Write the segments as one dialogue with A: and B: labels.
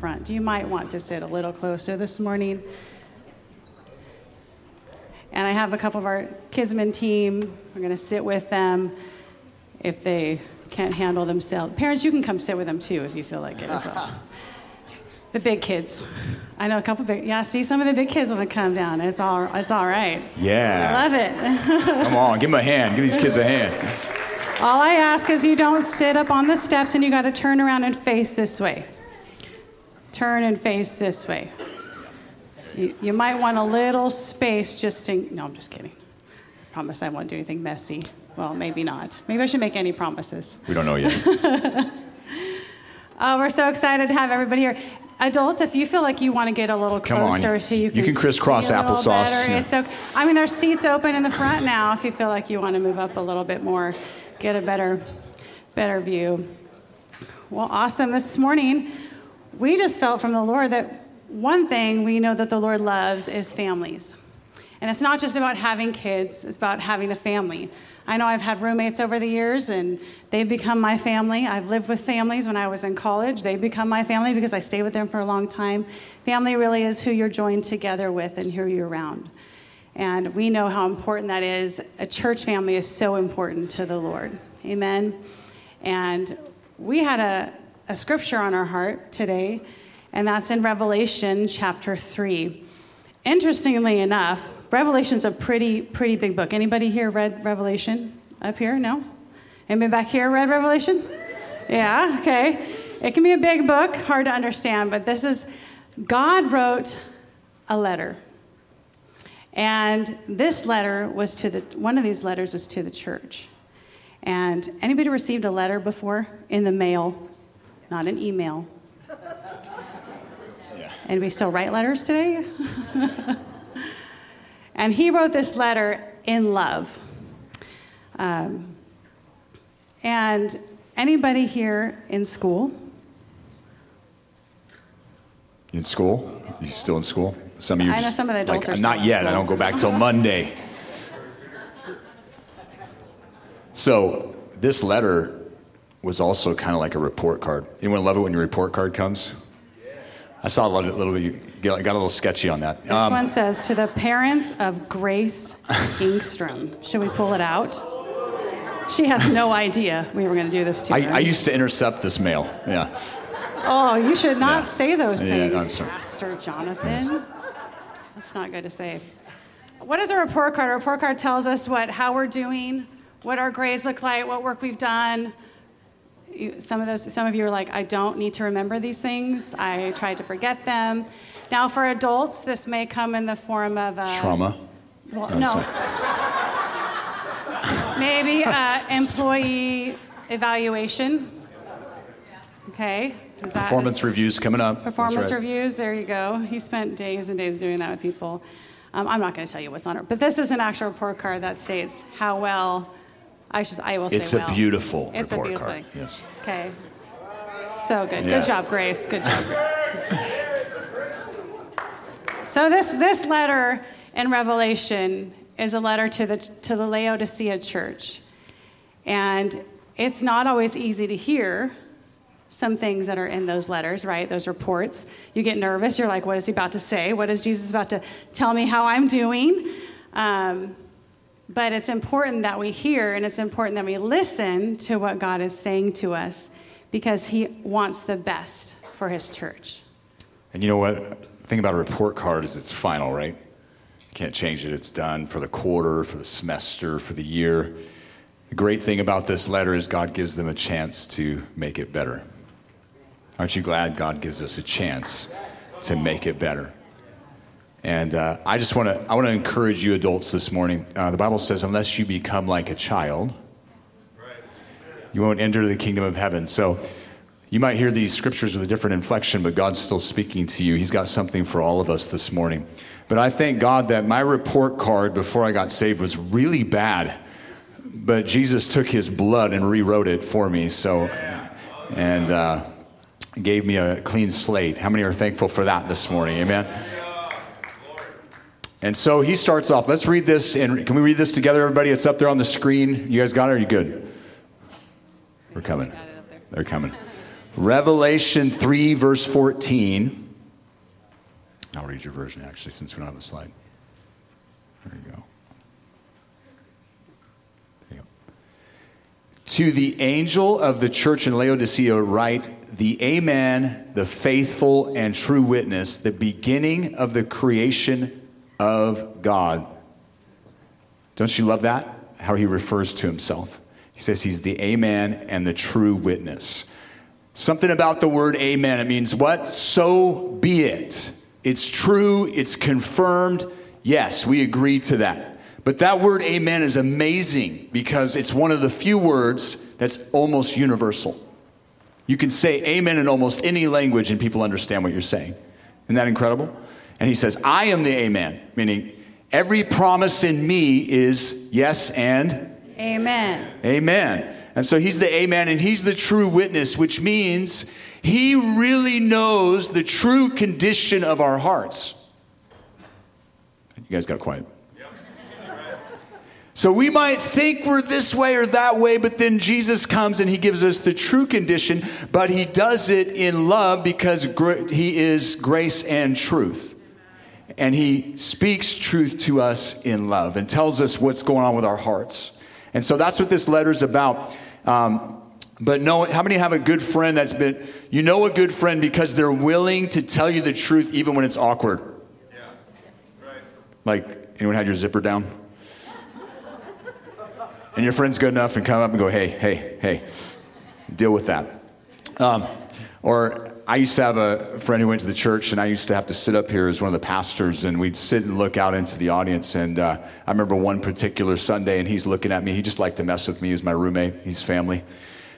A: front. You might want to sit a little closer this morning. And I have a couple of our Kisman team. We're going to sit with them if they can't handle themselves. Parents, you can come sit with them too if you feel like it as well. the big kids. I know a couple big. Yeah, see, some of the big kids want to come down. It's all. It's all right.
B: Yeah.
A: I love it.
B: Come on, give them a hand. Give these kids a hand.
A: All I ask is you don't sit up on the steps and you got to turn around and face this way. Turn and face this way. You, you might want a little space just to. No, I'm just kidding. I promise I won't do anything messy. Well, maybe not. Maybe I should make any promises.
B: We don't know yet.
A: Oh, we're so excited to have everybody here. Adults, if you feel like you want to get a little
B: Come on.
A: closer so you
B: You
A: can,
B: can crisscross applesauce, yeah.
A: It's okay. I mean, there's seats open in the front now if you feel like you want to move up a little bit more, get a better, better view. Well, awesome. This morning, we just felt from the Lord that one thing we know that the Lord loves is families. And it's not just about having kids, it's about having a family. I know I've had roommates over the years and they've become my family. I've lived with families when I was in college. They've become my family because I stayed with them for a long time. Family really is who you're joined together with and who you're around. And we know how important that is. A church family is so important to the Lord. Amen. And we had a, a scripture on our heart today, and that's in Revelation chapter 3. Interestingly enough, Revelation's a pretty, pretty big book. Anybody here read Revelation up here? No? Anybody back here read Revelation? Yeah, okay. It can be a big book, hard to understand, but this is God wrote a letter. And this letter was to the, one of these letters is to the church. And anybody received a letter before in the mail? Not an email.
B: Yeah.
A: we still write letters today? and he wrote this letter in love. Um, and anybody here in school?
B: In school? You still in school? Some of you.
A: I know some of the adults
B: like,
A: are
B: Not yet. I don't go back till Monday. So this letter was also kind of like a report card. Anyone love it when your report card comes? I saw a little, little bit, got a little sketchy on that.
A: This
B: Um,
A: one says to the parents of Grace Ingstrom. Should we pull it out? She has no idea we were going to do this to
B: I,
A: her.
B: I used to intercept this mail. Yeah.
A: oh, you should not
B: Yeah.
A: say those things,
B: I'm sorry.
A: Pastor Jonathan. That's not good to say. What is a report card? A report card tells us what, how we're doing, what our grades look like, what work we've done. You, some of those, some of you are like, I don't need to remember these things. I tried to forget them. Now, for adults, this may come in the form of uh,
B: Trauma.
A: Well,
B: Oh,
A: no. Maybe uh, employee evaluation. Okay. Is that-
B: Performance reviews coming up.
A: Performance
B: right.
A: reviews. There you go. He spent days and days doing that with people. Um, I'm not going to tell you what's on it, but this is an actual report card that states how well. I should. I will say
B: It's a
A: well.
B: beautiful
A: It's a
B: report
A: beautiful
B: card.
A: thing.
B: Yes.
A: Okay. So good.
B: Yeah.
A: Good job, Grace. Good job, Grace. so this this letter in Revelation is a letter to the to the Laodicea church, and it's not always easy to hear some things that are in those letters, right? Those reports. You get nervous. You're like, what is he about to say? What is Jesus about to tell me how I'm doing? Um, but it's important that we hear and it's important that we listen to what God is saying to us because he wants the best for his church.
B: And you know what? The thing about a report card is it's final, right? You can't change it. It's done for the quarter, for the semester, for the year. The great thing about this letter is God gives them a chance to make it better. Aren't you glad God gives us a chance to make it better? And uh, I just want to I want to encourage you adults this morning. Uh, the Bible says, unless you become like a child, you won't enter the kingdom of heaven. So you might hear these scriptures with a different inflection, but God's still speaking to you. He's got something for all of us this morning. But I thank God that my report card before I got saved was really bad. But Jesus took his blood and rewrote it for me. So, and uh, gave me a clean slate. How many are thankful for that this morning? Amen. And so he starts off. Let's read this. And can we read this together, everybody? It's up there on the screen. You guys got it? Are you good? We're coming. They're coming. Revelation 3, verse 14. I'll read your version actually, since we don't have the slide. There you go. There you go. To the angel of the church in Laodicea, write the Amen, the faithful and true witness, the beginning of the creation of God. Don't you love that? How he refers to himself. He says he's the Amen and the true witness. Something about the word Amen. It means what? So be it. It's true, it's confirmed. Yes, we agree to that. But that word amen is amazing because it's one of the few words that's almost universal. You can say amen in almost any language and people understand what you're saying. Isn't that incredible? And he says, I am the amen, meaning every promise in me is yes and
A: amen.
B: Amen. And so he's the amen and he's the true witness, which means he really knows the true condition of our hearts. You guys got quiet. So we might think we're this way or that way, but then Jesus comes and he gives us the true condition, but he does it in love because he is grace and truth. And he speaks truth to us in love and tells us what's going on with our hearts. And so that's what this letter is about. Um, but no, how many have a good friend that's been, you know, a good friend because they're willing to tell you the truth even when it's awkward? Yeah. Right. Like, anyone had your zipper down? and your friend's good enough and come up and go, hey, hey, hey, deal with that. Um, or I used to have a friend who went to the church, and I used to have to sit up here as one of the pastors, and we'd sit and look out into the audience. And uh, I remember one particular Sunday, and he's looking at me. He just liked to mess with me. He's my roommate, he's family.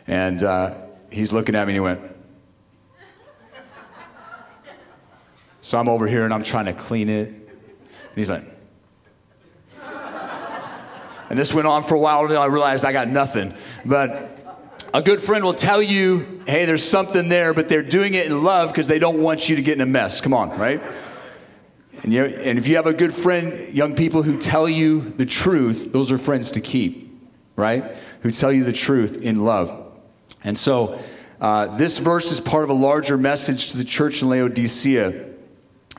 B: And uh, he's looking at me, and he went, So I'm over here, and I'm trying to clean it. And he's like, and this went on for a while until I realized I got nothing. But a good friend will tell you, hey, there's something there, but they're doing it in love because they don't want you to get in a mess. Come on, right? And, you and if you have a good friend, young people who tell you the truth, those are friends to keep, right? Who tell you the truth in love. And so, uh, this verse is part of a larger message to the church in Laodicea.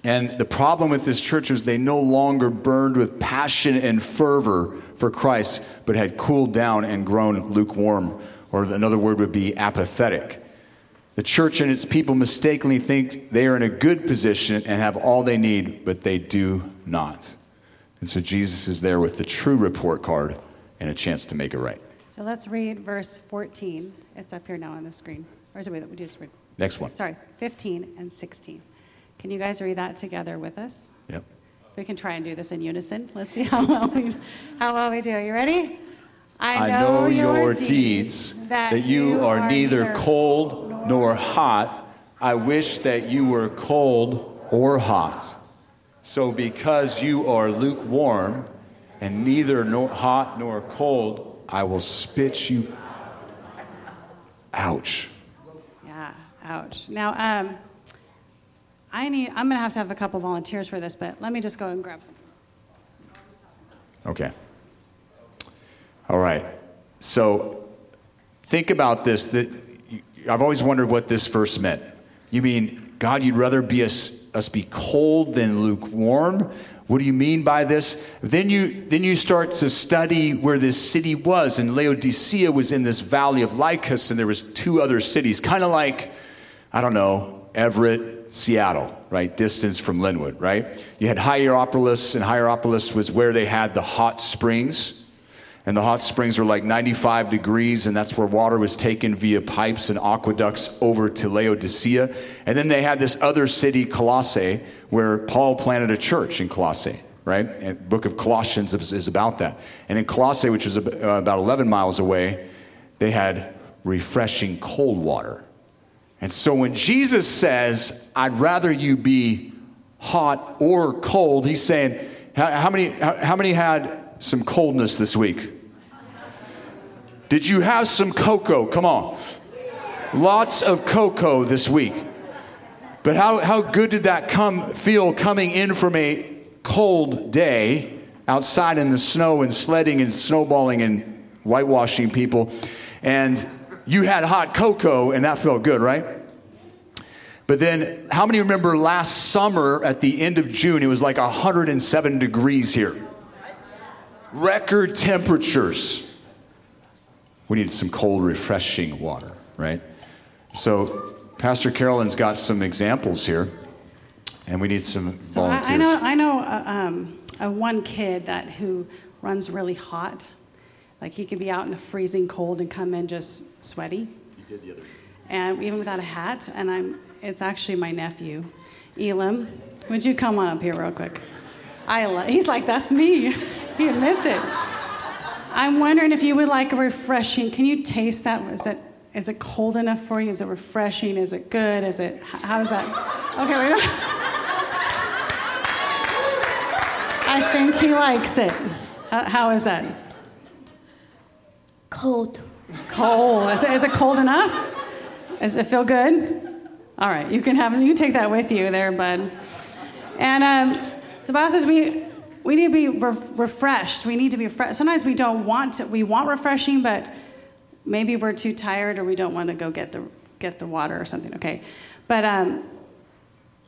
B: And the problem with this church was they no longer burned with passion and fervor for Christ, but had cooled down and grown lukewarm, or another word would be apathetic. The church and its people mistakenly think they are in a good position and have all they need, but they do not. And so Jesus is there with the true report card and a chance to make it right.
A: So let's read verse 14. It's up here now on the screen. Or is it that we just read?
B: Next one.
A: Sorry, 15 and 16. Can you guys read that together with us?
B: Yep.
A: We can try and do this in unison. Let's see how well we, how well we do. You ready?
B: I know, your, deeds, that, you are, neither cold nor, nor hot. I wish that you were cold or hot. So, because you are lukewarm and neither nor hot nor cold, I will spit you. Ouch.
A: Yeah, ouch. Now, um, I need, I'm going to have to have a couple volunteers for this, but let me just go and grab some.
B: Okay. All right. So think about this. That I've always wondered what this verse meant. You mean, God, you'd rather be us, us be cold than lukewarm? What do you mean by this? Then you, then you start to study where this city was, and Laodicea was in this valley of Lycus, and there was two other cities, kind of like, I don't know, Everett, Seattle, right? Distance from Lynnwood, right? You had Hierapolis, and Hierapolis was where they had the hot springs. And the hot springs were like 95 degrees, and that's where water was taken via pipes and aqueducts over to Laodicea. And then they had this other city, Colossae, where Paul planted a church in Colossae, right? And book of Colossians is about that. And in Colossae, which was uh, about 11 miles away, they had refreshing cold water and so when Jesus says, I'd rather you be hot or cold, he's saying, how, many, how, many had some coldness this week? Did you have some cocoa? Come on. Lots of cocoa this week. But how, how good did that come feel coming in from a cold day outside in the snow and sledding and snowballing and whitewashing people? And you had hot cocoa, and that felt good, right? But then, how many remember last summer at the end of June, it was like 107 degrees here? Record temperatures. We need some cold, refreshing water, right? So, Pastor Carolyn's got some examples here, and we need some
A: So I,
B: volunteers.
A: I know, I know uh, um, a one kid that who runs really hot. Like he could be out in the freezing cold and come in just sweaty.
B: You did the other Day.
A: and even without a hat. And I'm, it's actually my nephew, Elam. Would you come on up here real quick? I lo- he's like, that's me. he admits it. I'm wondering if you would like a refreshing. Can you taste that? Is it is it cold enough for you? Is it refreshing? Is it good? Is it how is that? Okay, wait. I think he likes it. How- how is that?
C: Cold.
A: Cold. Is it, is it cold enough? Does it feel good? All right, you can have you can take that with you there, bud. And um, so the Bible says we we need to be re- refreshed. We need to be refreshed. Sometimes we don't want to. We want refreshing, but maybe we're too tired or we don't want to go get the get the water or something. Okay, but um,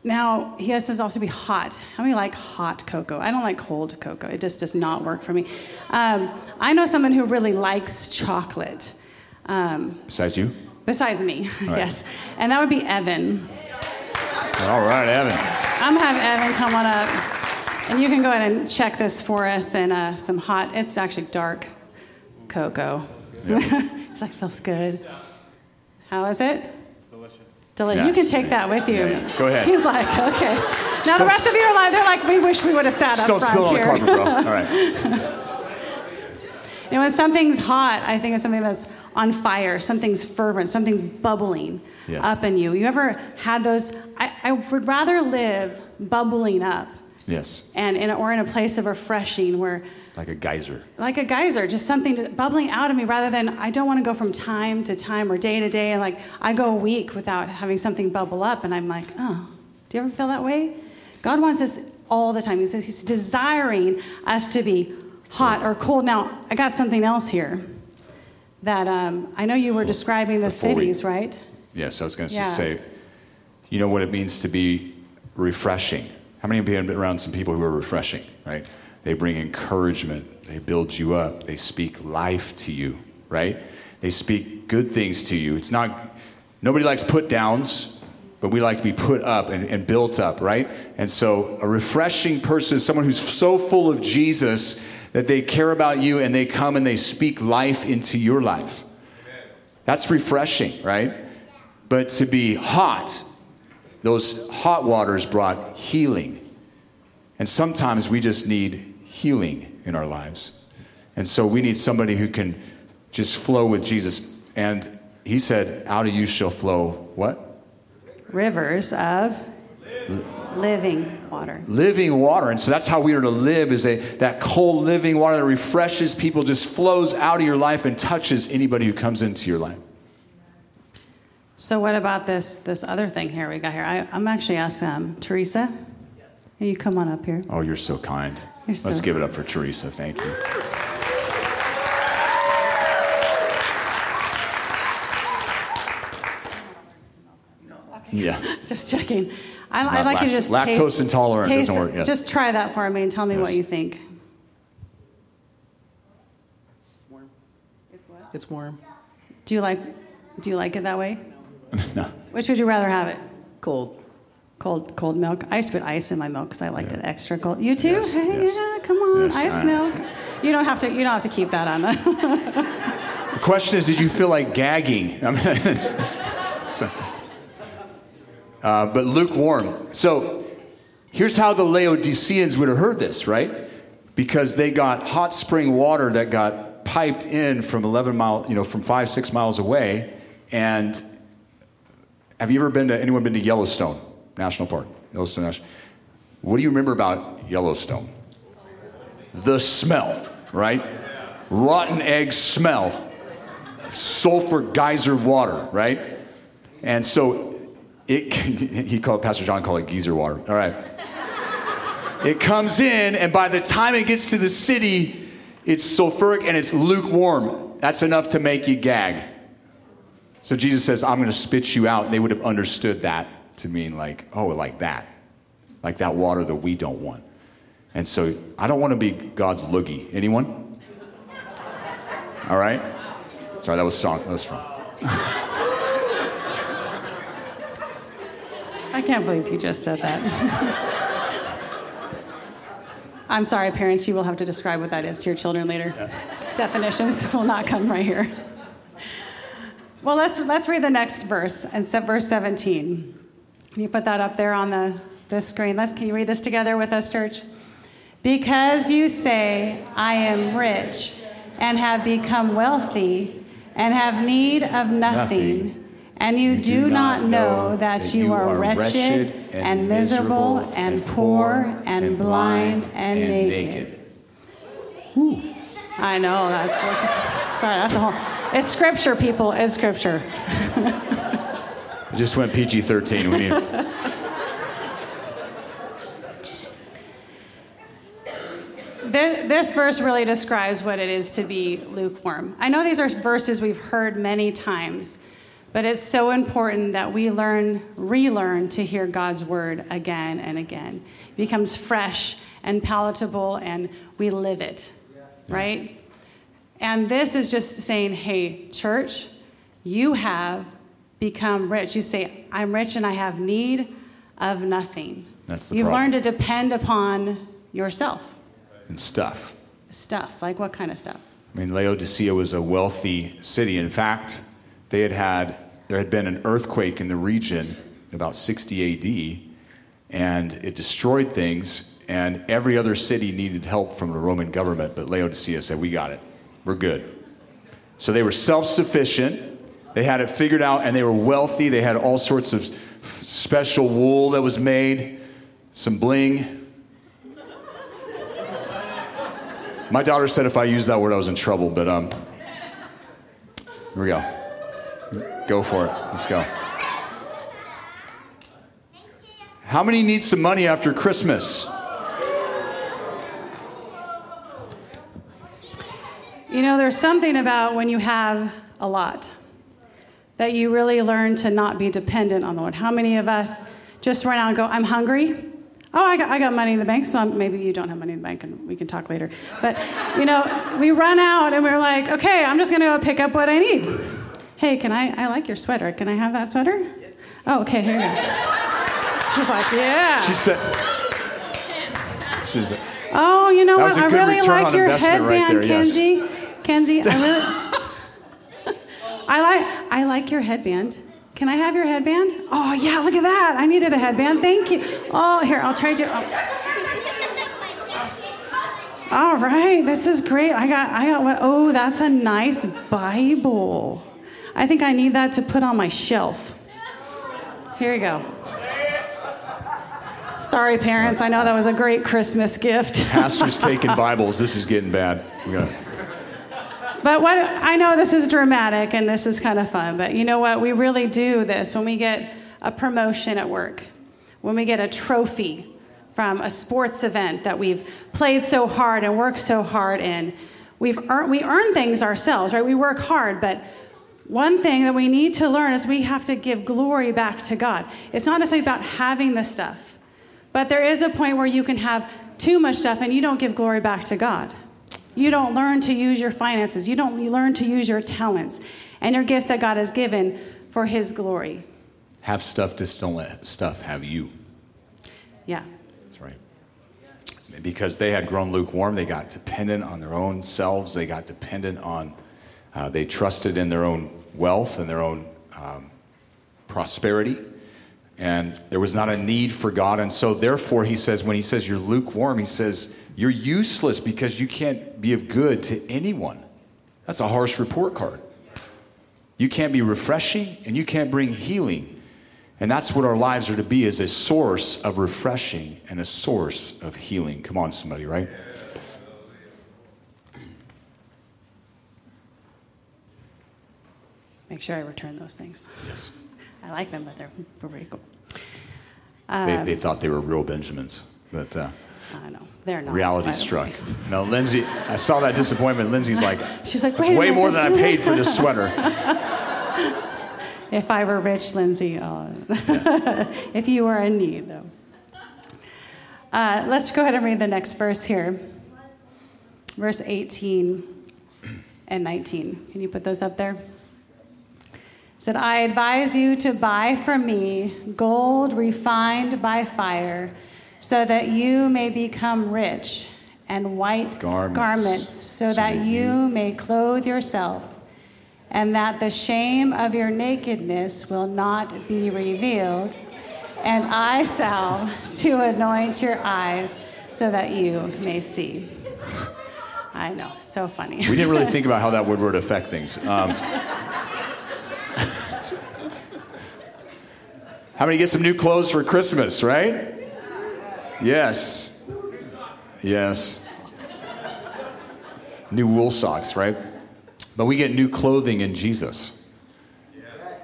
A: now he has to also be hot. How many like hot cocoa? I don't like cold cocoa. It just does not work for me. Um, I know someone who really likes chocolate. Um,
B: Besides you?
A: Besides me,
B: right.
A: yes. And that would be Evan.
B: All right, Evan.
A: I'm gonna have Evan come on up. And you can go ahead and check this for us in uh, some hot, it's actually dark cocoa. it's like, feels good. How is it? Delicious. Delicious. You can take that with you.
B: Yeah, yeah. Go ahead.
A: He's like, okay. Now the
B: Don't
A: rest of you are like, they're like, we wish we would have sat
B: Just
A: up
B: don't
A: front
B: spill on the
A: here.
B: carpet, bro. All right.
A: And when something's hot, I think of something that's on fire, something's fervent, something's bubbling
B: Yes.
A: up in you. You ever had those? I, I would rather live bubbling up
B: Yes.
A: and in a, or in a place of refreshing where,
B: Like a geyser.
A: like a geyser, just something bubbling out of me rather than I don't want to go from time to time or day to day. And like I go a week without having something bubble up, and I'm like, oh, do you ever feel that way? God wants us all the time. He says He's desiring us to be hot or cold. Now, I got something else here that um, I know you were describing the
B: Before we-
A: cities, right?
B: Yes, I was going to
A: Yeah.
B: say, you know what it means to be refreshing. How many of you have been around some people who are refreshing, right? They bring encouragement, they build you up, they speak life to you, right? They speak good things to you. It's not, nobody likes put downs, but we like to be put up and, and built up, right? And so a refreshing person is someone who's so full of Jesus that they care about you and they come and they speak life into your life. That's refreshing, right? But to be hot, those hot waters brought healing. And sometimes we just need healing in our lives. And so we need somebody who can just flow with Jesus. And he said, Out of you shall flow what?
A: Rivers of living water.
B: Living water. And so that's how we are to live is a, that cold living water that refreshes people, just flows out of your life and touches anybody who comes into your life.
A: So what about this this other thing here we got here? I, I'm actually asking um, Teresa. Will you come on up here?
B: Oh, you're so kind.
A: You're
B: Let's
A: so-
B: give it up for Teresa. Thank you. Yeah.
A: Just checking. I,
B: It's
A: I'd
B: not
A: like you to just
B: lactose
A: taste,
B: intolerant
A: taste
B: doesn't work, yes.
A: Just try that for me and tell me what you think.
D: It's warm. It's warm.
A: Do you like Do you like it that way?
B: no.
A: Which would you rather have it?
D: Cold.
A: Cold cold milk. I used to put ice in my milk because I liked it extra cold. You too?
B: Yes,
A: hey,
B: yes.
A: yeah, come on,
B: Yes,
A: ice
B: I-
A: milk. You don't have to. You don't have to keep that on.
B: The question is, did you feel like gagging? I mean, it's- so- uh, but lukewarm. So here's how the Laodiceans would have heard this, right? Because they got hot spring water that got piped in from 11 mile, you know, from five, six miles away. And have you ever been to, anyone been to Yellowstone National Park? Yellowstone National. What do you remember about Yellowstone? The smell, right? Rotten egg smell sulfur geyser water, right? And so it, he called, Pastor John called it geyser water. All right. It comes in, and by the time it gets to the city, it's sulfuric and it's lukewarm. That's enough to make you gag. So Jesus says, I'm going to spit you out. And they would have understood that to mean like, oh, like that, like that water that we don't want. And so I don't want to be God's loogie. Anyone? All right? Sorry, that was song. That was strong.
A: I can't believe you just said that. I'm sorry, parents, you will have to describe what that is to your children later. Yeah. Definitions will not come right here. Well, let's, let's read the next verse, and set verse 17. Can you put that up there on the, the screen? Let's, can you read this together with us, church? Because you say, I am rich and have become wealthy and have need of nothing. nothing and you, you do, do, not know, that, that you are wretched and miserable and poor and blind and, and naked. naked. I know that's, that's sorry. That's a whole. It's scripture, people. It's scripture.
B: I just went PG thirteen. We need.
A: This, this, verse really describes what it is to be lukewarm. I know these are verses we've heard many times, but it's so important that we learn, relearn to hear God's word again and again. It becomes fresh and palatable, and we live it, right? And this is just saying, hey, church, you have become rich. You say, I'm rich and I have need of nothing.
B: That's the
A: You've
B: problem.
A: learned to depend upon yourself.
B: And stuff.
A: Stuff. Like what kind of stuff?
B: I mean, Laodicea was a wealthy city. In fact, they had had there had been an earthquake in the region in about 60 AD, and it destroyed things, and every other city needed help from the Roman government, but Laodicea said, We got it. We're good. So they were self sufficient. They had it figured out, and they were wealthy. They had all sorts of special wool that was made, some bling. My daughter said if I used that word, I was in trouble, but um, here we go. Go for it. Let's go. How many need some money after Christmas?
A: You know, there's something about when you have a lot that you really learn to not be dependent on the Lord. How many of us just run out and go, I'm hungry? Oh, I got, I got money in the bank, so I'm, maybe you don't have money in the bank and we can talk later. But, you know, we run out and we're like, okay, I'm just going to go pick up what I need. Hey, can I? I like your sweater. Can I have that sweater? Yes. Oh, okay, here you go. She's like, yeah.
B: She said. She's.
A: Oh, you know what? I really like your headband, right there, Kenzie. Yes. Kenzie, I really. I like. I like your headband. Can I have your headband? Oh yeah, look at that. I needed a headband. Thank you. Oh, here, I'll trade you. Oh. All right, this is great. I got. I got what? Oh, that's a nice Bible. I think I need that to put on my shelf. Here you go. Sorry, parents. I know that was a great Christmas gift.
B: Pastor's taking Bibles. This is getting bad.
A: But what I know this is dramatic and this is kind of fun, but you know what? We really do this when we get a promotion at work, when we get a trophy from a sports event that we've played so hard and worked so hard in. We've we earn things ourselves, right? We work hard, but one thing that we need to learn is we have to give glory back to God. It's not necessarily about having the stuff, but there is a point where you can have too much stuff and you don't give glory back to God. You don't learn to use your finances, you don't learn to use your talents and your gifts that God has given for His glory.
B: Have stuff, just don't let stuff have you.
A: Yeah.
B: That's right. Because they had grown lukewarm, they got dependent on their own selves, they got dependent on uh, they trusted in their own wealth and their own um, prosperity. And there was not a need for God. And so, therefore, he says, when he says you're lukewarm, he says you're useless because you can't be of good to anyone. That's a harsh report card. You can't be refreshing and you can't bring healing. And that's what our lives are to be as a source of refreshing and a source of healing. Come on, somebody, right?
A: make sure I return those things.
B: Yes.
A: I like them, but they're pretty cool.
B: Um, they, they, thought they were real Benjamins, but uh,
A: I know they're not.
B: Reality struck. No, Lindsay, I saw that disappointment. Lindsay's like,
A: she's like,
B: it's way more than I paid for this sweater.
A: if I were rich, Lindsay. Oh. if you were in need, though. Uh, let's go ahead and read the next verse here. Verse 18 and 19. Can you put those up there? It said, I advise you to buy from me gold refined by fire, so that you may become rich, and white
B: Garments,
A: garments so,
B: so
A: that
B: that
A: you may clothe yourself, and that the shame of your nakedness will not be revealed, and eye salve to anoint your eyes, so that you may see. I know, so funny.
B: We didn't really think about how that would would affect things. Um, how many get some new clothes for Christmas, right? Yes. Yes. New wool socks, right? But we get new clothing in Jesus.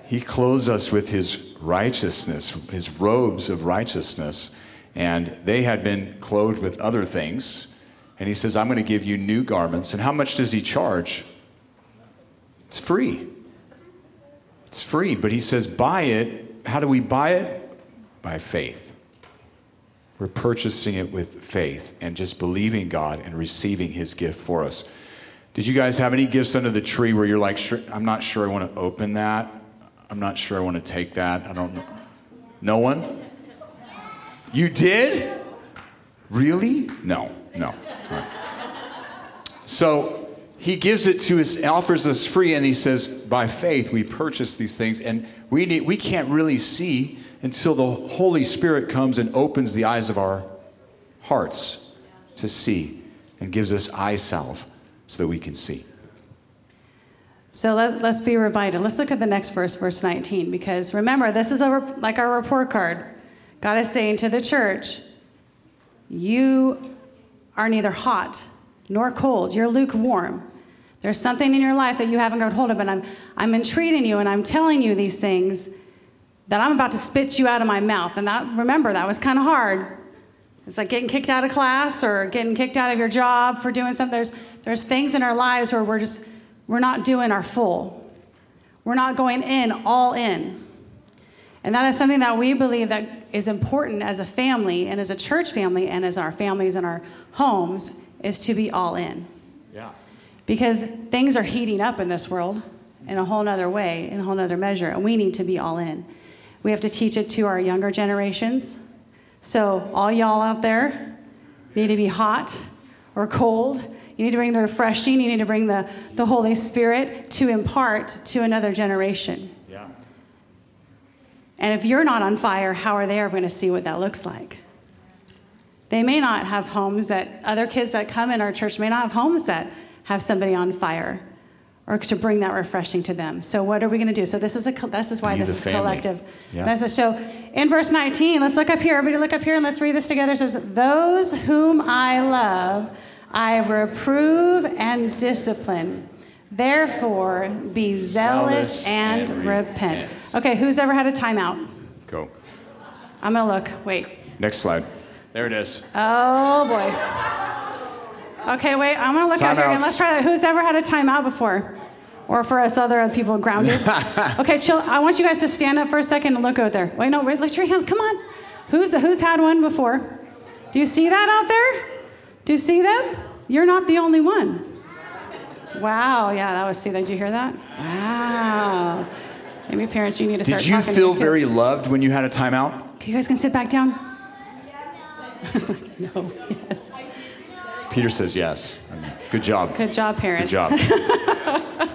B: He clothes us with his righteousness, his robes of righteousness. And they had been clothed with other things. And he says, I'm going to give you new garments. And how much does he charge? It's free. It's free. But he says, buy it. How do we buy it? By faith. We're purchasing it with faith and just believing God and receiving his gift for us. Did you guys have any gifts under the tree where you're like, I'm not sure I want to open that? I'm not sure I want to take that. I don't know. No one? You did? Really? No, no. Right. So he gives it to us, offers us free, and he says, by faith we purchase these things, and we need, we can't really see until the Holy Spirit comes and opens the eyes of our hearts to see and gives us eye salve so that we can see.
A: So let, let's be reminded. Let's look at the next verse, verse 19, because remember, this is a, like our report card. God is saying to the church, You are neither hot nor cold, you're lukewarm. There's something in your life that you haven't got hold of, and I'm, I'm entreating you and I'm telling you these things that I'm about to spit you out of my mouth. And that, remember, that was kind of hard. It's like getting kicked out of class or getting kicked out of your job for doing something. There's, there's things in our lives where we're just, we're not doing our full. We're not going in, all in. And that is something that we believe that is important as a family and as a church family and as our families and our homes is to be all in.
B: Yeah.
A: Because things are heating up in this world in a whole nother way, in a whole nother measure, and we need to be all in. We have to teach it to our younger generations. So, all y'all out there need to be hot or cold. You need to bring the refreshing, you need to bring the, the Holy Spirit to impart to another generation.
B: Yeah.
A: And if you're not on fire, how are they ever going to see what that looks like? They may not have homes that other kids that come in our church may not have homes that have somebody on fire or to bring that refreshing to them. So what are we going to do? So this is a this is why
B: Be
A: this is
B: family.
A: collective
B: Yeah.
A: message. So in verse 19, let's look up here. Everybody look up here and let's read this together. It says, "Those whom I love, I reprove and discipline. Therefore, be zealous,
B: Zealous
A: and,
B: and
A: repent."
B: repent.
A: Okay, who's ever had a timeout?
B: Go.
A: I'm going to look. Wait.
B: Next slide. There it is.
A: Oh boy. Okay, wait. I'm gonna look out here again. Let's try that. Who's ever had a timeout before? Or for us other people grounded? okay, chill. I want you guys to stand up for a second and look out there. Wait, no, wait, lift your hands. Come on. Who's who's had one before? Do you see that out there? Do you see them? You're not the only one. Wow. Yeah, that was. See, did you hear that? Wow. Maybe parents, you need to start
B: Did you feel very loved when you had a timeout?
A: Okay, you guys can sit back down. I was like, no. Yes.
B: Peter says yes. Good job.
A: Good job, parents.
B: Good job.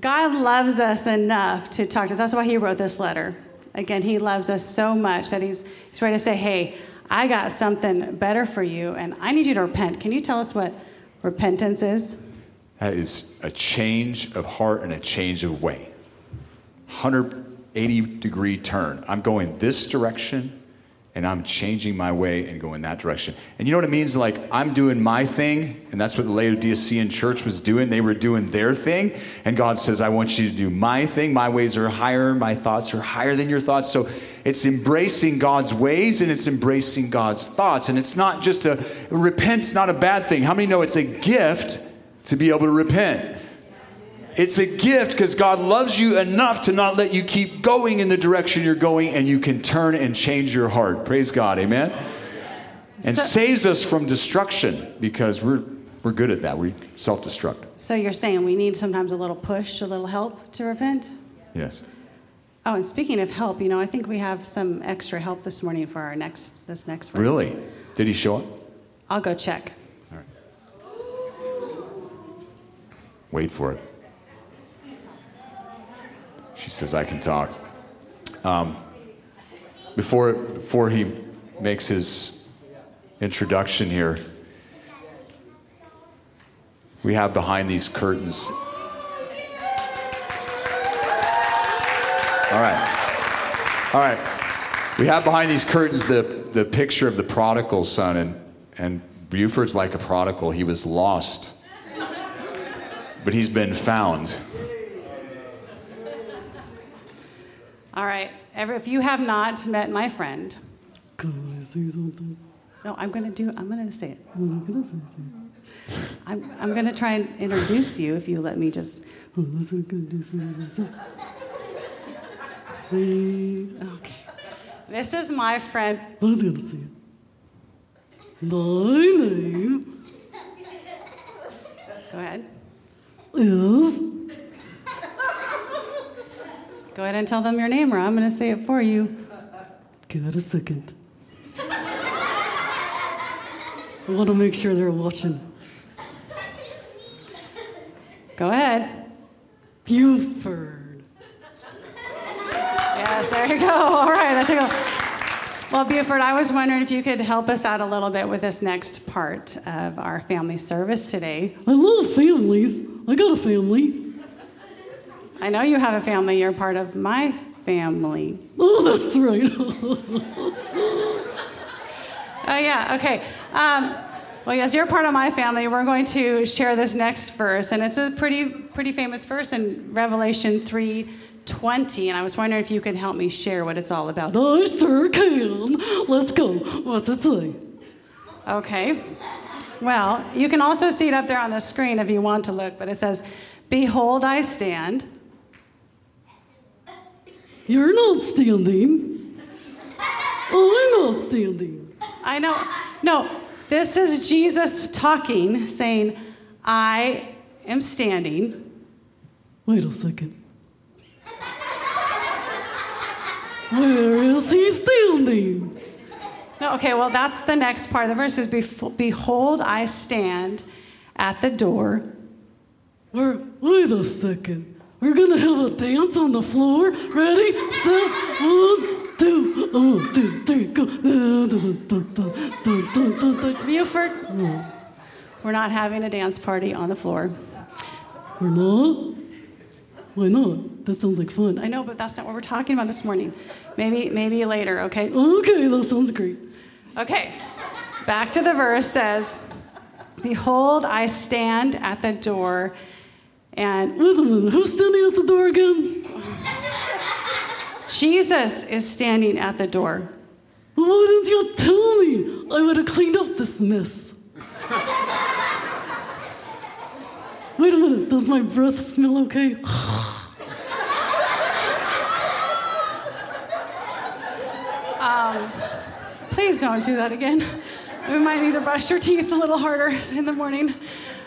A: God loves us enough to talk to us. That's why he wrote this letter. Again, he loves us so much that he's, he's ready to say, hey, I got something better for you, and I need you to repent. Can you tell us what repentance is?
B: That is a change of heart and a change of way. 180 degree turn. I'm going this direction and I'm changing my way and going that direction. And you know what it means? Like, I'm doing my thing, and that's what the Laodicean church was doing. They were doing their thing, and God says, I want you to do my thing. My ways are higher, my thoughts are higher than your thoughts. So it's embracing God's ways and it's embracing God's thoughts. And it's not just a, repent's not a bad thing. How many know it's a gift to be able to repent? It's a gift because God loves you enough to not let you keep going in the direction you're going, and you can turn and change your heart. Praise God. Amen. And
A: So-
B: saves us from destruction because we're, we're good at that. We self destruct.
A: So you're saying we need sometimes a little push, a little help to repent?
B: Yes.
A: Oh, and speaking of help, you know, I think we have some extra help this morning for our next this next verse.
B: Really? Did he show up?
A: I'll go check. All right.
B: Wait for it. She says, I can talk. Um, before, before he makes his introduction here, we have behind these curtains. All right. All right. We have behind these curtains the, the picture of the prodigal son, and, and Buford's like a prodigal. He was lost but he's been found.
A: All right. Every, if you have not met my friend,
C: Can I say something?
A: no, I'm going to do. I'm going to say it.
C: I'm gonna say something.
A: I'm, I'm going to try and introduce you if you let me just.
C: That's what I'm gonna do something. Hey,
A: Okay. This is my friend.
C: I was gonna say it. My name
A: Go ahead.
C: is.
A: Go ahead and tell them your name, or I'm going to say it for you.
C: Give it a second. I want to make sure they're watching.
A: Go ahead.
C: Buford.
A: Yes, there you go. All right, that's a Well, Buford, I was wondering if you could help us out a little bit with this next part of our family service today.
C: I love families. I got a family.
A: I know you have a family. You're part of my family.
C: Oh, that's right.
A: Oh, yeah, okay. Um, well, yes, you're part of my family. We're going to share this next verse, and it's a pretty, pretty famous verse in Revelation 3:20. And I was wondering if you could help me share what it's all about.
C: I sure can. Let's go. What's it say?
A: Okay. Well, you can also see it up there on the screen if you want to look, but it says, "Behold, I stand."
C: You're not standing. Oh, I'm not standing.
A: I know. No, this is Jesus talking, saying, "I am standing."
C: Wait a second. Where is he standing?
A: No, okay, well, that's the next part of the verse is Behold, I stand at the door.
C: Where, wait a second. We're gonna have a dance on the floor. Ready, set, one, two, oh, two, three, go. Dun.
A: Buford, we're not having a dance party on the floor.
C: We're not? Why not? That sounds like fun.
A: I know, but that's not what we're talking about this morning. Maybe, maybe later, okay?
C: Okay, that sounds great.
A: Okay, back to the verse says, Behold, I stand at the door, and
C: Wait a minute, who's standing at the door again?
A: Jesus is standing at the door.
C: Why didn't you tell me? I would have cleaned up this mess. Wait a minute, does my breath smell okay?
A: Please don't do that again. We might need to brush your teeth a little harder in the morning.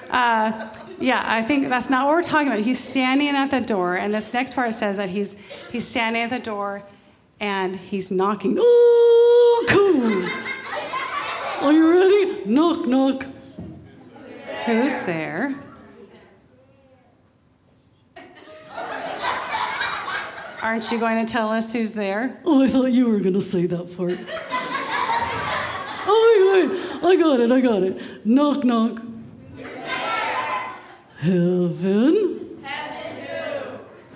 A: Uh, yeah, I think that's not what we're talking about. He's standing at the door, and this next part says that he's he's standing at the door, and he's knocking.
C: Oh, cool. Are you ready? Knock, knock.
A: Who's there? Aren't you going to tell us who's there?
C: Oh, I thought you were going to say that part. Oh, wait, wait. I got it, I got it. Knock, knock. Heaven.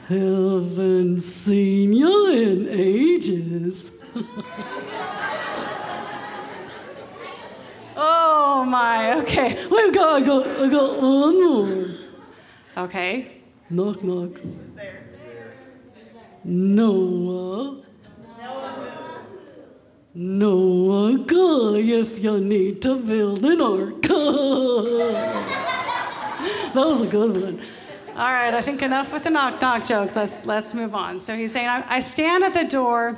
C: Heaven seen you in ages.
A: Oh my, okay.
C: Wait, I got, I got, I got one more.
A: Okay.
C: Knock, knock. Noah. Noah, guy, if you need to build an ark. that was a good one.
A: All right, I think enough with the knock knock jokes. Let's, let's move on. So he's saying, I, I stand at the door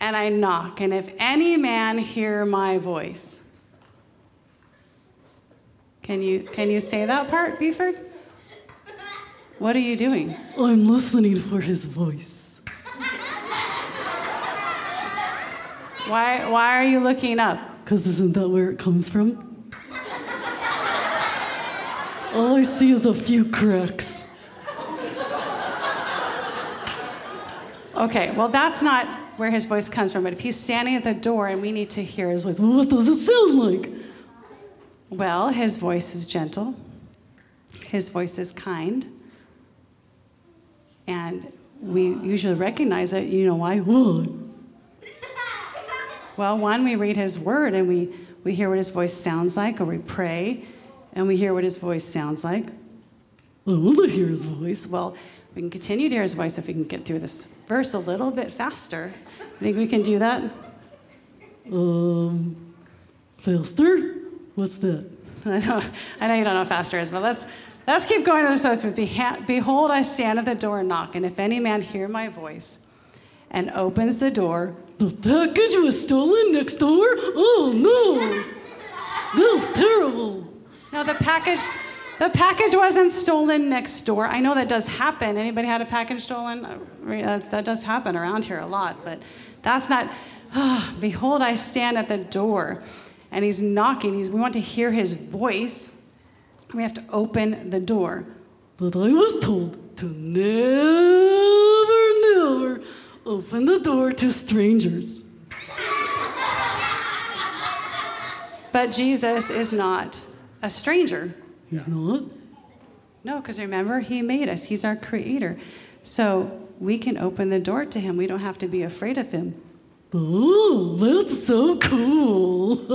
A: and I knock, and if any man hear my voice. Can you, can you say that part, Buford? What are you doing?
C: I'm listening for his voice.
A: Why, why are you looking up?
C: Because isn't that where it comes from? All I see is a few cracks.
A: Okay, well, that's not where his voice comes from, but if he's standing at the door and we need to hear his voice,
C: What does it sound like?
A: well, his voice is gentle, his voice is kind, and we usually recognize it. You know why?
C: Why?
A: Well, one, we read his word and we, we hear what his voice sounds like, or we pray and we hear what his voice sounds like.
C: I want to hear his voice.
A: Well, we can continue to hear his voice if we can get through this verse a little bit faster. I think we can do that?
C: Um, faster? What's that?
A: I know, I know you don't know what faster is, but let's, let's keep going to the source. Beha- Behold, I stand at the door and knock, and if any man hear my voice and opens the door,
C: The package was stolen next door? Oh no! That's terrible.
A: No, the package, the package wasn't stolen next door. I know that does happen. Anybody had a package stolen? Uh, uh, That does happen around here a lot, but that's not. ah, Behold, I stand at the door, and he's knocking. He's, we want to hear his voice. We have to open the door.
C: But I was told to never, never open the door to strangers.
A: But Jesus is not a stranger.
C: He's not.
A: No, because remember, He made us, He's our creator. So we can open the door to Him. We don't have to be afraid of Him.
C: Oh, that's so cool.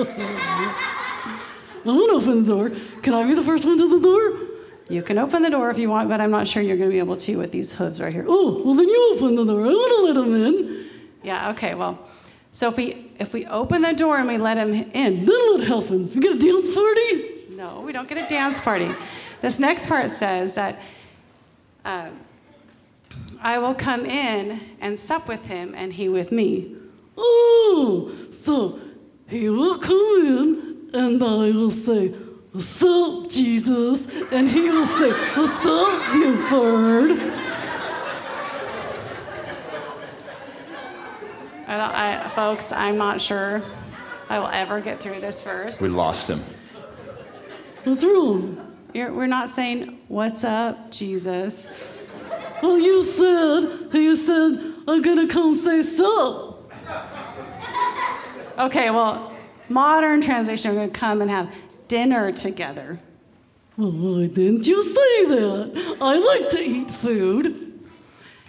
C: I want to open the door. Can I be the first one to the door?
A: You can open the door if you want, but I'm not sure you're going to be able to with these hooves right here.
C: Oh, well then you open the door. I want to let him in.
A: Yeah, okay, well, so if we if we open the door and we let him in,
C: Then what happens? We get a dance party?
A: No, we don't get a dance party. This next part says that uh, I will come in and sup with him and he with me.
C: Oh, so he will come in and I will say, What's up, Jesus? And he will say, What's up, Buford?
A: I, I, folks, I'm not sure I will ever get through this verse.
B: We lost him.
C: What's wrong?
A: You're, we're not saying, What's up, Jesus?
C: Well, you said, you said, I'm gonna come say so.
A: Okay, well, modern translation, we're going to come and have dinner together.
C: Well, why didn't you say that? I like to eat food.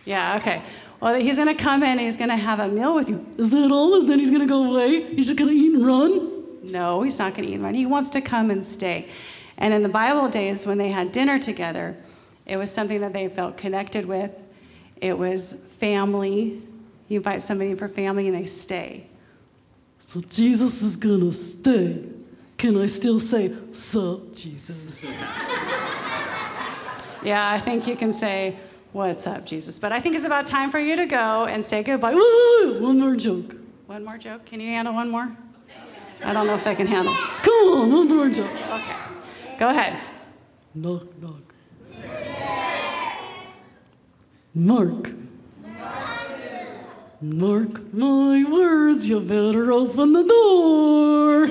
A: Yeah, okay. Well, he's going to come in and he's going to have a meal with you.
C: Is that all? And then he's gonna go away? He's just gonna eat and run?
A: No, he's not going to eat one. He wants to come and stay. And in the Bible days, when they had dinner together, it was something that they felt connected with. It was family. You invite somebody for family and they stay.
C: So Jesus is gonna stay. Can I still say, sup, Jesus?
A: Yeah, I think you can say, What's up, Jesus? But I think it's about time for you to go and say goodbye.
C: Wait, one more joke.
A: One more joke. Can you handle one more? I don't know if I can handle.
C: Come on, joke.
A: Okay. Go ahead.
C: Knock, knock. Mark. Mark my words, you better open the door.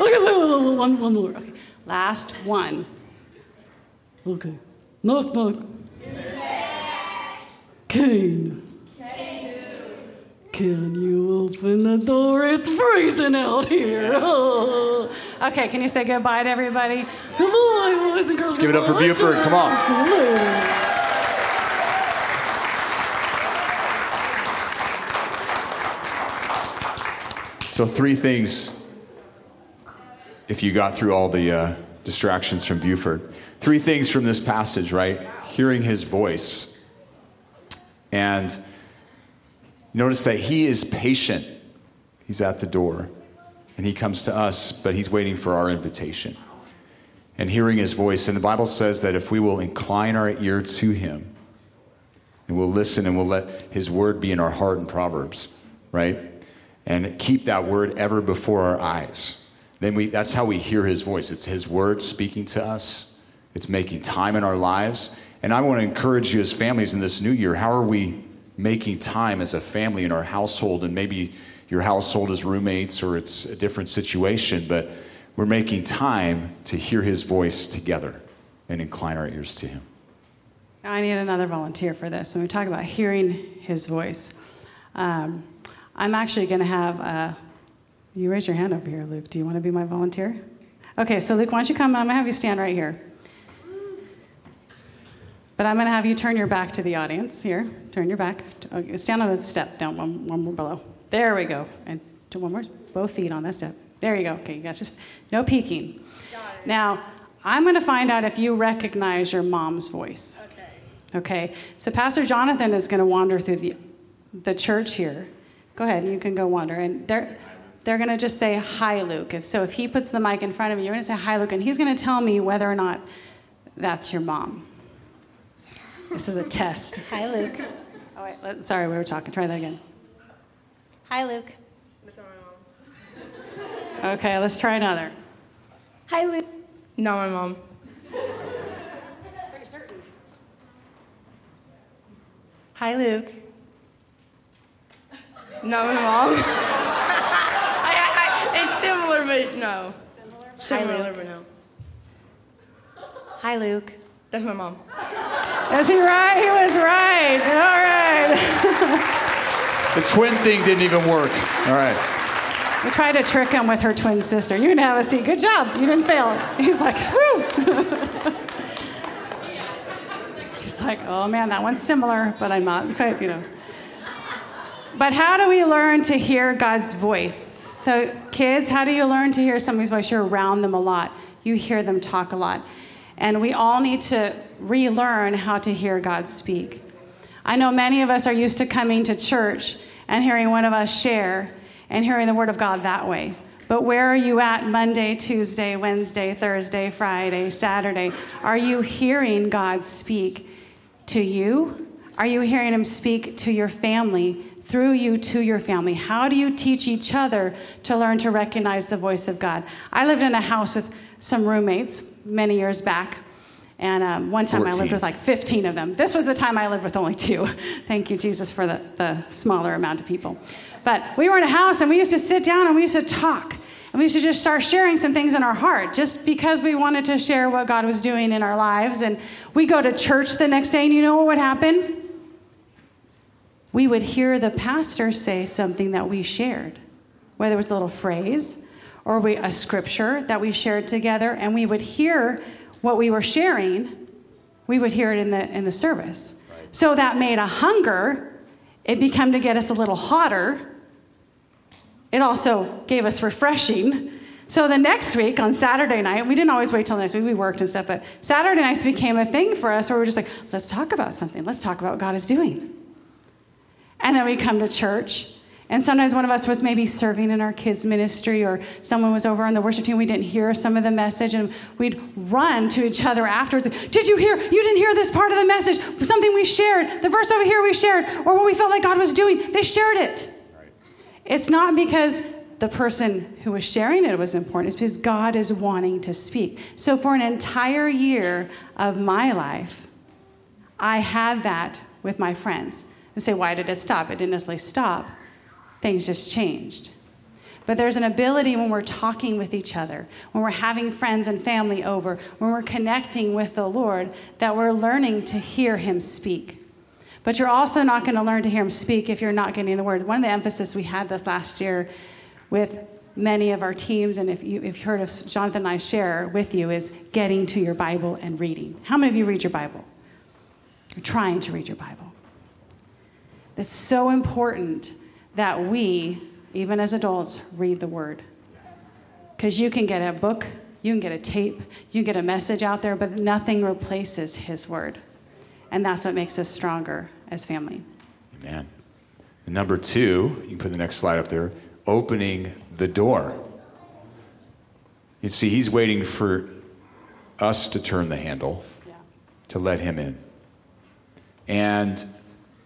C: okay, wait, wait, wait, wait, one, one more. Okay.
A: Last one.
C: okay. Knock, knock. Cain. Can you open the door? It's freezing out here. Oh.
A: Okay, can you say goodbye to everybody?
C: Come on, boys and girls.
B: Let's give it up for Buford. Come on.
C: See you later.
B: So, three things, if you got through all the uh, distractions from Buford, three things from this passage, right? Hearing his voice. And notice that he is patient. He's at the door and he comes to us, but he's waiting for our invitation. and hearing his voice. And the Bible says that if we will incline our ear to him and we'll listen and we'll let his word be in our heart in Proverbs, right? And keep that word ever before our eyes. Then we, that's how we hear his voice. It's his word speaking to us, it's making time in our lives. And I want to encourage you as families in this new year how are we making time as a family in our household? And maybe your household is roommates or it's a different situation, but we're making time to hear his voice together and incline our ears to him.
A: I need another volunteer for this. When we talk about hearing his voice, um, I'm actually going to have, uh, you raise your hand over here, Luke. Do you want to be my volunteer? Okay, so Luke, why don't you come? I'm going to have you stand right here. But I'm going to have you turn your back to the audience here. Turn your back. Stand on the step down, one, one more below. There we go. And do one more, both feet on that step. There you go. Okay, you got just no peeking. Now, I'm going to find out if you recognize your mom's voice. Okay. Okay. So Pastor Jonathan is going to wander through the the church here. Go ahead, you can go wander, and they're they're going to just say hi, Luke. If so, if he puts the mic in front of you, you're going to say hi, Luke, and he's going to tell me whether or not that's your mom. This is a test.
D: Hi, Luke.
A: Oh wait, let, sorry, we were talking. Try that again.
D: Hi, Luke. That's not my mom.
A: Okay, let's try another.
D: Hi, Luke.
E: Not my mom.
A: It's pretty certain.
E: Hi, Luke. Not my mom. I, I, it's similar, but no. Similar,
D: Luke.
E: but no.
D: Hi, Luke.
E: That's my mom.
A: Is he right? He was right. All right.
B: The twin thing didn't even work. All right.
A: We tried to trick him with her twin sister. You can have a seat. Good job. You didn't fail. He's like, whew. He's like, oh man, that one's similar, but I'm not quite, you know. But how do we learn to hear God's voice? So, kids, how do you learn to hear somebody's voice? You're around them a lot, you hear them talk a lot. And we all need to relearn how to hear God speak. I know many of us are used to coming to church and hearing one of us share and hearing the Word of God that way. But where are you at Monday, Tuesday, Wednesday, Thursday, Friday, Saturday? Are you hearing God speak to you? Are you hearing Him speak to your family, through you to your family? How do you teach each other to learn to recognize the voice of God? I lived in a house with some roommates many years back. And um, one time 14. I lived with like 15 of them. This was the time I lived with only two. Thank you, Jesus, for the, the smaller amount of people. But we were in a house and we used to sit down and we used to talk. And we used to just start sharing some things in our heart just because we wanted to share what God was doing in our lives. And we go to church the next day, and you know what would happen? We would hear the pastor say something that we shared, whether it was a little phrase or we, a scripture that we shared together, and we would hear what we were sharing, we would hear it in the, in the service. Right. So that made a hunger. It became to get us a little hotter. It also gave us refreshing. So the next week on Saturday night, we didn't always wait till next week, we worked and stuff, but Saturday nights became a thing for us where we were just like, let's talk about something. Let's talk about what God is doing. And then we come to church and sometimes one of us was maybe serving in our kids' ministry, or someone was over on the worship team. We didn't hear some of the message, and we'd run to each other afterwards. Did you hear? You didn't hear this part of the message. Something we shared, the verse over here we shared, or what we felt like God was doing. They shared it. Right. It's not because the person who was sharing it was important, it's because God is wanting to speak. So for an entire year of my life, I had that with my friends. And say, why did it stop? It didn't necessarily stop things just changed. But there's an ability when we're talking with each other, when we're having friends and family over, when we're connecting with the Lord, that we're learning to hear Him speak. But you're also not going to learn to hear Him speak if you're not getting the Word. One of the emphasis we had this last year with many of our teams, and if, you, if you've heard of Jonathan and I share with you, is getting to your Bible and reading. How many of you read your Bible? You're trying to read your Bible. That's so important that we, even as adults, read the Word. Because you can get a book, you can get a tape, you can get a message out there, but nothing replaces His Word. And that's what makes us stronger as family.
B: Amen. And number two, you can put the next slide up there opening the door. You see, He's waiting for us to turn the handle,
A: Yeah.
B: to let him in. And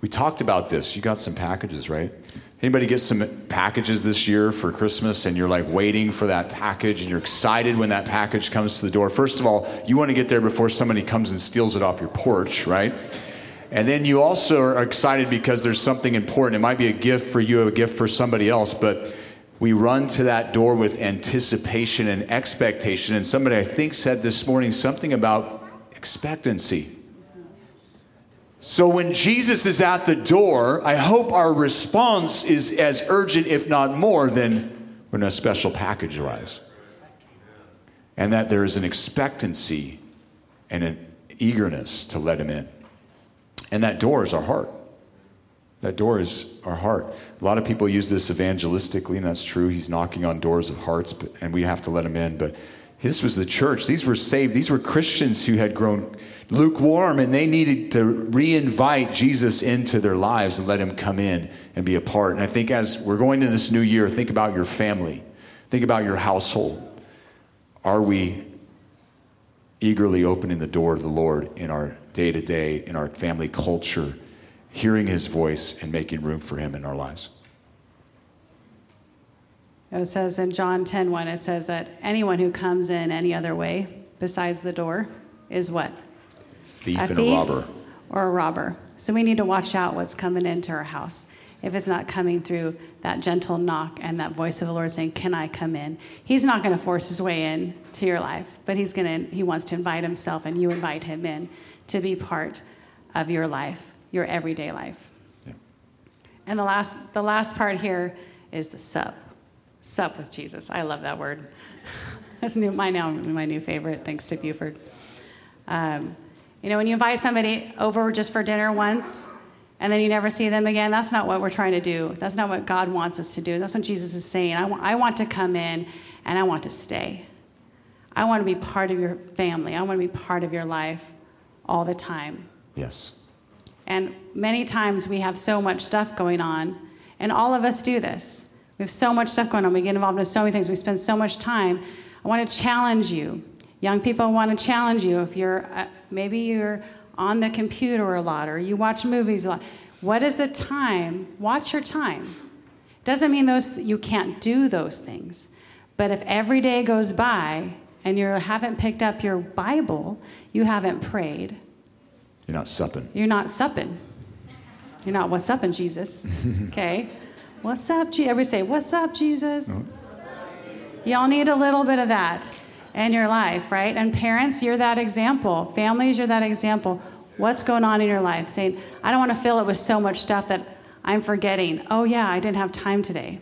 B: we talked about this. You got some packages, right? Anybody get some packages this year for Christmas and you're like waiting for that package and you're excited when that package comes to the door? First of all, you want to get there before somebody comes and steals it off your porch, right? And then you also are excited because there's something important. It might be a gift for you, a gift for somebody else, but we run to that door with anticipation and expectation. And somebody, I think, said this morning something about expectancy. So when Jesus is at the door, I hope our response is as urgent, if not more, than when a special package arrives. And that there is an expectancy and an eagerness to let him in. And that door is our heart. That door is our heart. A lot of people use this evangelistically, and that's true. He's knocking on doors of hearts, but, and we have to let him in. But this was the church. These were saved. These were Christians who had grown lukewarm, and they needed to re-invite Jesus into their lives and let him come in and be a part. And I think as we're going into this new year, think about your family. Think about your household. Are we eagerly opening the door to the Lord in our day to day, in our family culture, hearing his voice and making room for him in our lives?
A: It says in John 10 1, it says that anyone who comes in any other way besides the door is what?
B: Thief and a robber.
A: Or a robber. So we need to watch out what's coming into our house. If it's not coming through that gentle knock and that voice of the Lord saying, Can I come in? He's not going to force his way in to your life, but he's going to, he wants to invite himself and you invite him in to be part of your life, your everyday life.
B: Yeah.
A: And the last, the last part here is the sup. Sup with Jesus. I love that word. That's new, my now my new favorite, thanks to Buford. Um, you know, when you invite somebody over just for dinner once, and then you never see them again, that's not what we're trying to do. That's not what God wants us to do. That's what Jesus is saying. I, I want to come in and I want to stay. I want to be part of your family. I want to be part of your life all the time.
B: Yes.
A: And many times we have so much stuff going on, and all of us do this. We have so much stuff going on. We get involved in so many things. We spend so much time. I want to challenge you. Young people I want to challenge you. If you're, uh, maybe you're on the computer a lot or you watch movies a lot, what is the time? Watch your time. Doesn't mean those you can't do those things. But if every day goes by and you haven't picked up your Bible, you haven't prayed,
B: You're not supping.
A: you're not supping. You're not what's up in Jesus. Okay? What's up, Jesus? Everybody say, What's up, Jesus? Mm-hmm. Y'all need a little bit of that in your life, right? And parents, you're that example. Families, you're that example. What's going on in your life? Saying, I don't want to fill it with so much stuff that I'm forgetting. Oh, yeah, I didn't have time today.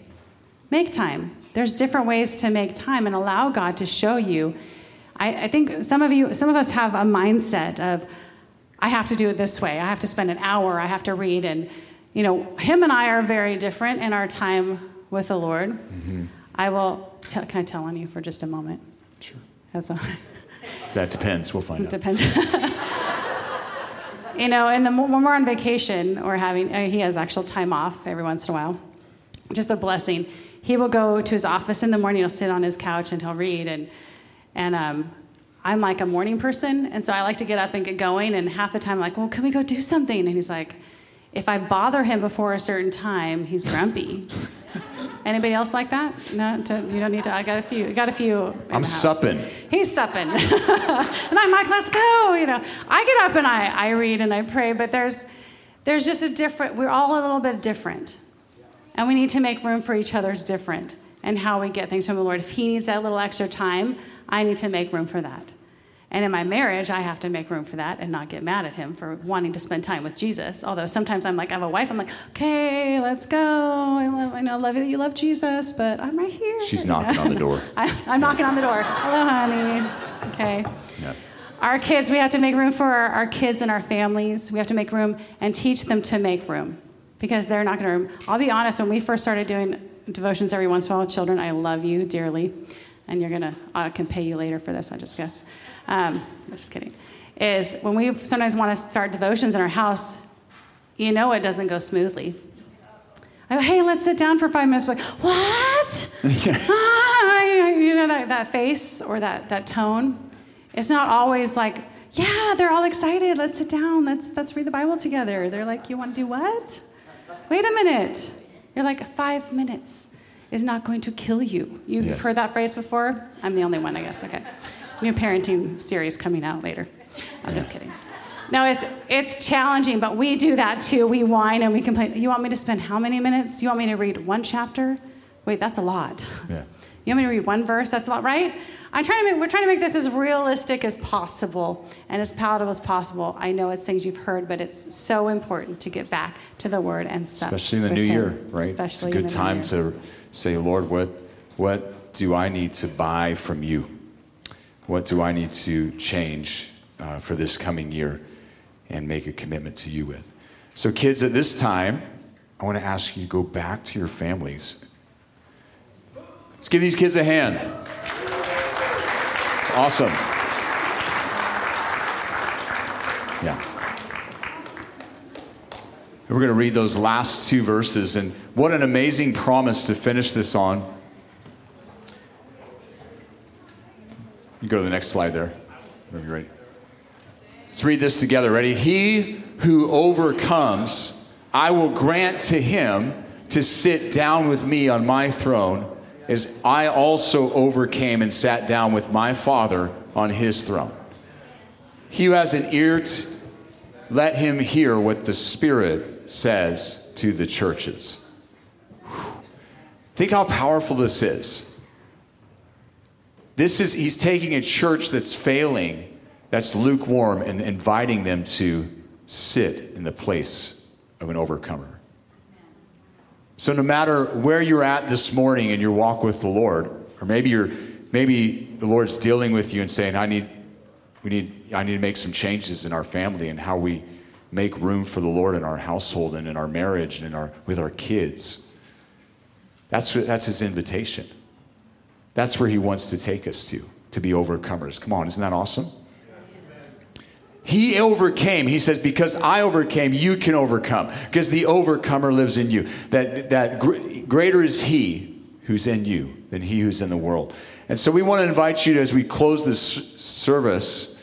A: Make time. There's different ways to make time and allow God to show you. I, I think some of you, some of us have a mindset of, I have to do it this way. I have to spend an hour. I have to read. And, you know, him and I are very different in our time with the Lord. I will, tell, can I tell on you for just a moment?
B: Sure.
A: As a,
B: That depends. We'll find
A: it
B: out.
A: depends. you know, and the, when we're on vacation or having, uh, he has actual time off every once in a while, just a blessing. He will go to his office in the morning. He'll sit on his couch and he'll read. And and um, I'm like a morning person, and so I like to get up and get going. And half the time, I'm like, well, can we go do something? And he's like, if I bother him before a certain time, he's grumpy. Anybody else like that? No, to, you don't need to. I got a few. I got a few.
B: I'm supping.
A: He's supping. and I'm like, let's go. You know, I get up and I, I read and I pray, but there's, there's just a different, we're all a little bit different. And we need to make room for each other's different and how we get things from the Lord. If he needs that little extra time, I need to make room for that. And in my marriage, I have to make room for that and not get mad at him for wanting to spend time with Jesus. Although sometimes I'm like, I have a wife, I'm like, okay, let's go. I, love, I know, I love you that you love Jesus, but I'm right here.
B: She's
A: You know?
B: knocking on the door.
A: I, I'm knocking on the door. Hello, honey. Okay.
B: Yeah.
A: Our kids, we have to make room for our, our kids and our families. We have to make room and teach them to make room because they're not going to. I'll be honest, when we first started doing devotions every once in a while with children, I love you dearly. And you're going to, I can pay you later for this, I just guess. Um, I'm just kidding. Is when we sometimes want to start devotions in our house, you know it doesn't go smoothly. I go, hey, let's sit down for five minutes. Like, what? ah, you know that, that face or that, that tone? It's not always like, yeah, they're all excited. Let's sit down. Let's let's read the Bible together. They're like, you want to do what? Wait a minute. You're like, five minutes is not going to kill you. You've
B: Yes.
A: heard that phrase before? I'm the only one, I guess. Okay. New parenting series coming out later. I'm just kidding. No, it's it's challenging, but we do that too. We whine and we complain. You want me to spend how many minutes? You want me to read one chapter? Wait, that's a lot.
B: Yeah.
A: You want me to read one verse? That's a lot, right? I'm trying to make, we're trying to make this as realistic as possible and as palatable as possible. I know it's things you've heard, but it's so important to get back to the Word and stuff.
B: especially in the new
A: Him.
B: year, right?
A: Especially
B: it's a good time to say, Lord, what what do I need to buy from you? What do I need to change uh, for this coming year and make a commitment to you with? So, kids, at this time, I want to ask you to go back to your families. Let's give these kids a hand. It's awesome. Yeah. We're going to read those last two verses, and what an amazing promise to finish this on. You go to the next slide there. You're ready. Let's read this together. Ready? He who overcomes, I will grant to him to sit down with me on my throne, as I also overcame and sat down with my Father on his throne. He who has an ear, to, let him hear what the Spirit says to the churches. Whew. Think how powerful this is. This is, he's taking a church that's failing, that's lukewarm, and inviting them to sit in the place of an overcomer. So no matter where you're at this morning in your walk with the Lord, or maybe you're maybe the Lord's dealing with you and saying, I need we need I need to make some changes in our family and how we make room for the Lord in our household and in our marriage and in our with our kids. That's that's his invitation. That's where he wants to take us to, to be overcomers. Come on, isn't that awesome? He overcame. He says, Because I overcame, you can overcome. Because the overcomer lives in you. That, that gr- greater is he who's in you than he who's in the world. And so we want to invite you, as we close this service,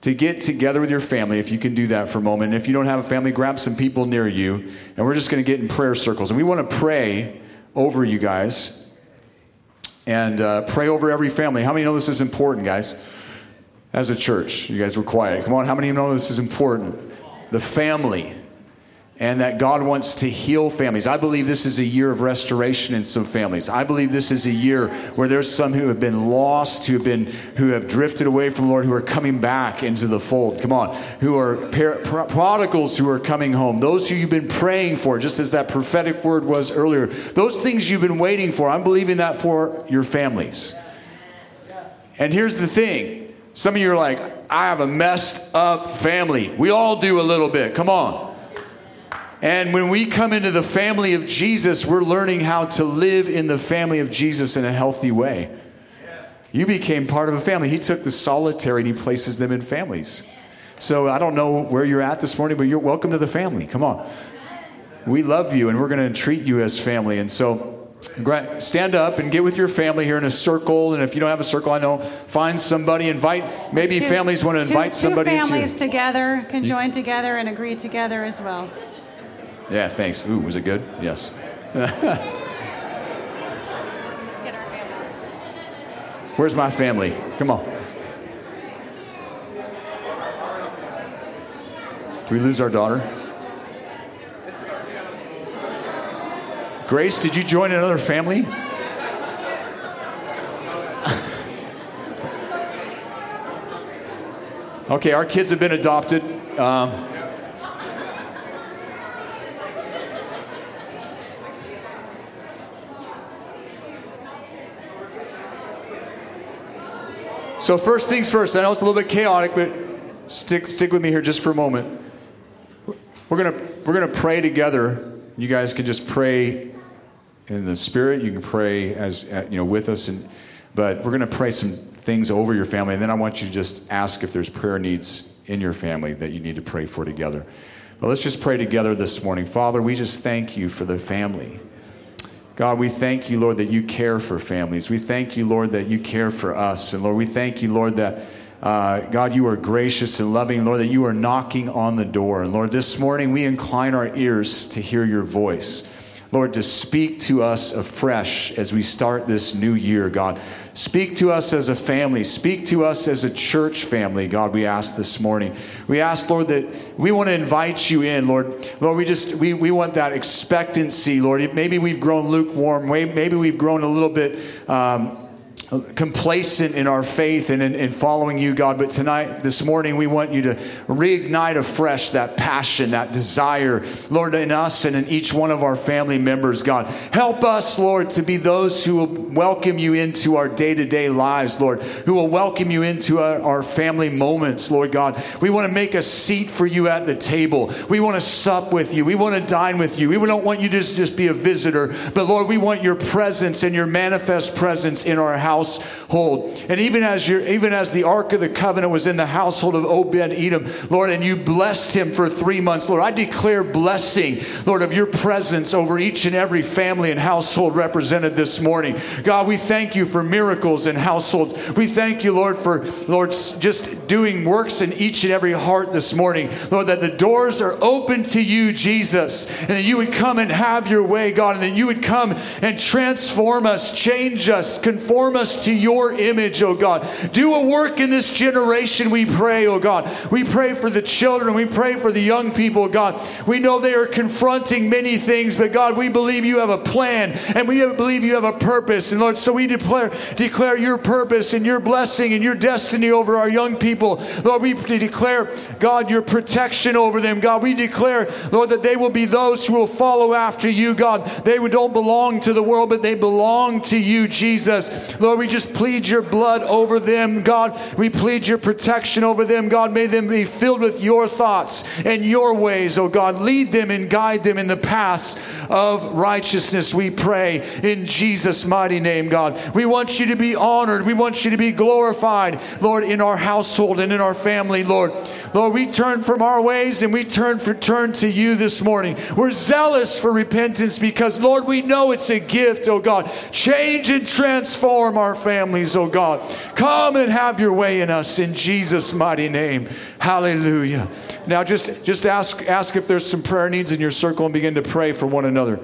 B: to get together with your family, if you can do that for a moment. And if you don't have a family, grab some people near you. And we're just going to get in prayer circles. And we want to pray over you guys and uh, pray over every family. How many know this is important, guys? As a church, you guys were quiet. Come on, how many know this is important? The family. And that God wants to heal families. I believe this is a year of restoration in some families. I believe this is a year where there's some who have been lost, who have been who have drifted away from the Lord, who are coming back into the fold. Come on, who are par- pro- prodigals who are coming home. Those who you've been praying for, just as that prophetic word was earlier. Those things you've been waiting for. I'm believing that for your families. And here's the thing some of you are like, I have a messed up family. We all do a little bit. Come on. And when we come into the family of Jesus, we're learning how to live in the family of Jesus in a healthy way. You became part of a family. He took the solitary and he places them in families. So I don't know where you're at this morning, but you're welcome to the family. Come on. We love you and we're going to treat you as family. And so stand up and get with your family here in a circle. And if you don't have a circle, I know, find somebody, invite, maybe
A: Two-
B: families want to
A: two-
B: invite somebody
A: two
B: into
A: families together can join together and agree together as well.
B: Yeah, thanks. Ooh, was it good? Yes. Where's my family? Come on. Did we lose our daughter? Grace, did you join another family? okay, our kids have been adopted. Um, So first things first. I know it's a little bit chaotic, but stick stick with me here just for a moment. We're gonna we're gonna pray together. You guys can just pray in the spirit. You can pray as you know with us, and but we're gonna pray some things over your family, and then I want you to just ask if there's prayer needs in your family that you need to pray for together. But let's just pray together this morning, Father. We just thank you for the family. God, we thank you, Lord, that you care for families. We thank you, Lord, that you care for us. And Lord, we thank you, Lord, that uh, God, you are gracious and loving, Lord, that you are knocking on the door. And Lord, this morning we incline our ears to hear your voice. Lord, to speak to us afresh as we start this new year, God. Speak to us as a family. Speak to us as a church family, God, we ask this morning. We ask, Lord, that we want to invite you in, Lord. Lord, we just, we, we want that expectancy, Lord. Maybe we've grown lukewarm. Maybe we've grown a little bit. Um, complacent in our faith and in, in, following you, God. But tonight, this morning, we want you to reignite afresh that passion, that desire, Lord, in us and in each one of our family members, God. Help us, Lord, to be those who will welcome you into our day to day lives, Lord, who will welcome you into our, our family moments, Lord God. We want to make a seat for you at the table. We want to sup with you. We want to dine with you. We don't want you to just, just be a visitor, but Lord, we want your presence and your manifest presence in our house household. And even as you even as the Ark of the Covenant was in the household of Obed Edom, Lord, and you blessed him for three months, Lord, I declare blessing, Lord, of your presence over each and every family and household represented this morning. God, we thank you for miracles in households. We thank you, Lord, for Lord just doing works in each and every heart this morning. Lord, that the doors are open to you, Jesus, and that you would come and have your way, God, and that you would come and transform us, change us, conform us us to your image, oh God. Do a work in this generation, we pray, oh God. We pray for the children. We pray for the young people, God. We know they are confronting many things, but God, we believe you have a plan and we believe you have a purpose. And Lord, so we declare, declare your purpose and your blessing and your destiny over our young people. Lord, we declare, God, your protection over them. God, we declare, Lord, that they will be those who will follow after you, God. They don't belong to the world, but they belong to you, Jesus. Lord, we just plead your blood over them, God. We plead your protection over them, God. May them be filled with your thoughts and your ways, oh God. Lead them and guide them in the paths of righteousness, we pray, in Jesus' mighty name, God. We want you to be honored. We want you to be glorified, Lord, in our household and in our family, Lord. Lord, we turn from our ways and we turn for turn to you this morning. We're zealous for repentance because, Lord, we know it's a gift, oh God. Change and transform our families, oh God. Come and have your way in us in Jesus' mighty name. Hallelujah. Now just, just ask, ask if there's some prayer needs in your circle and begin to pray for one another.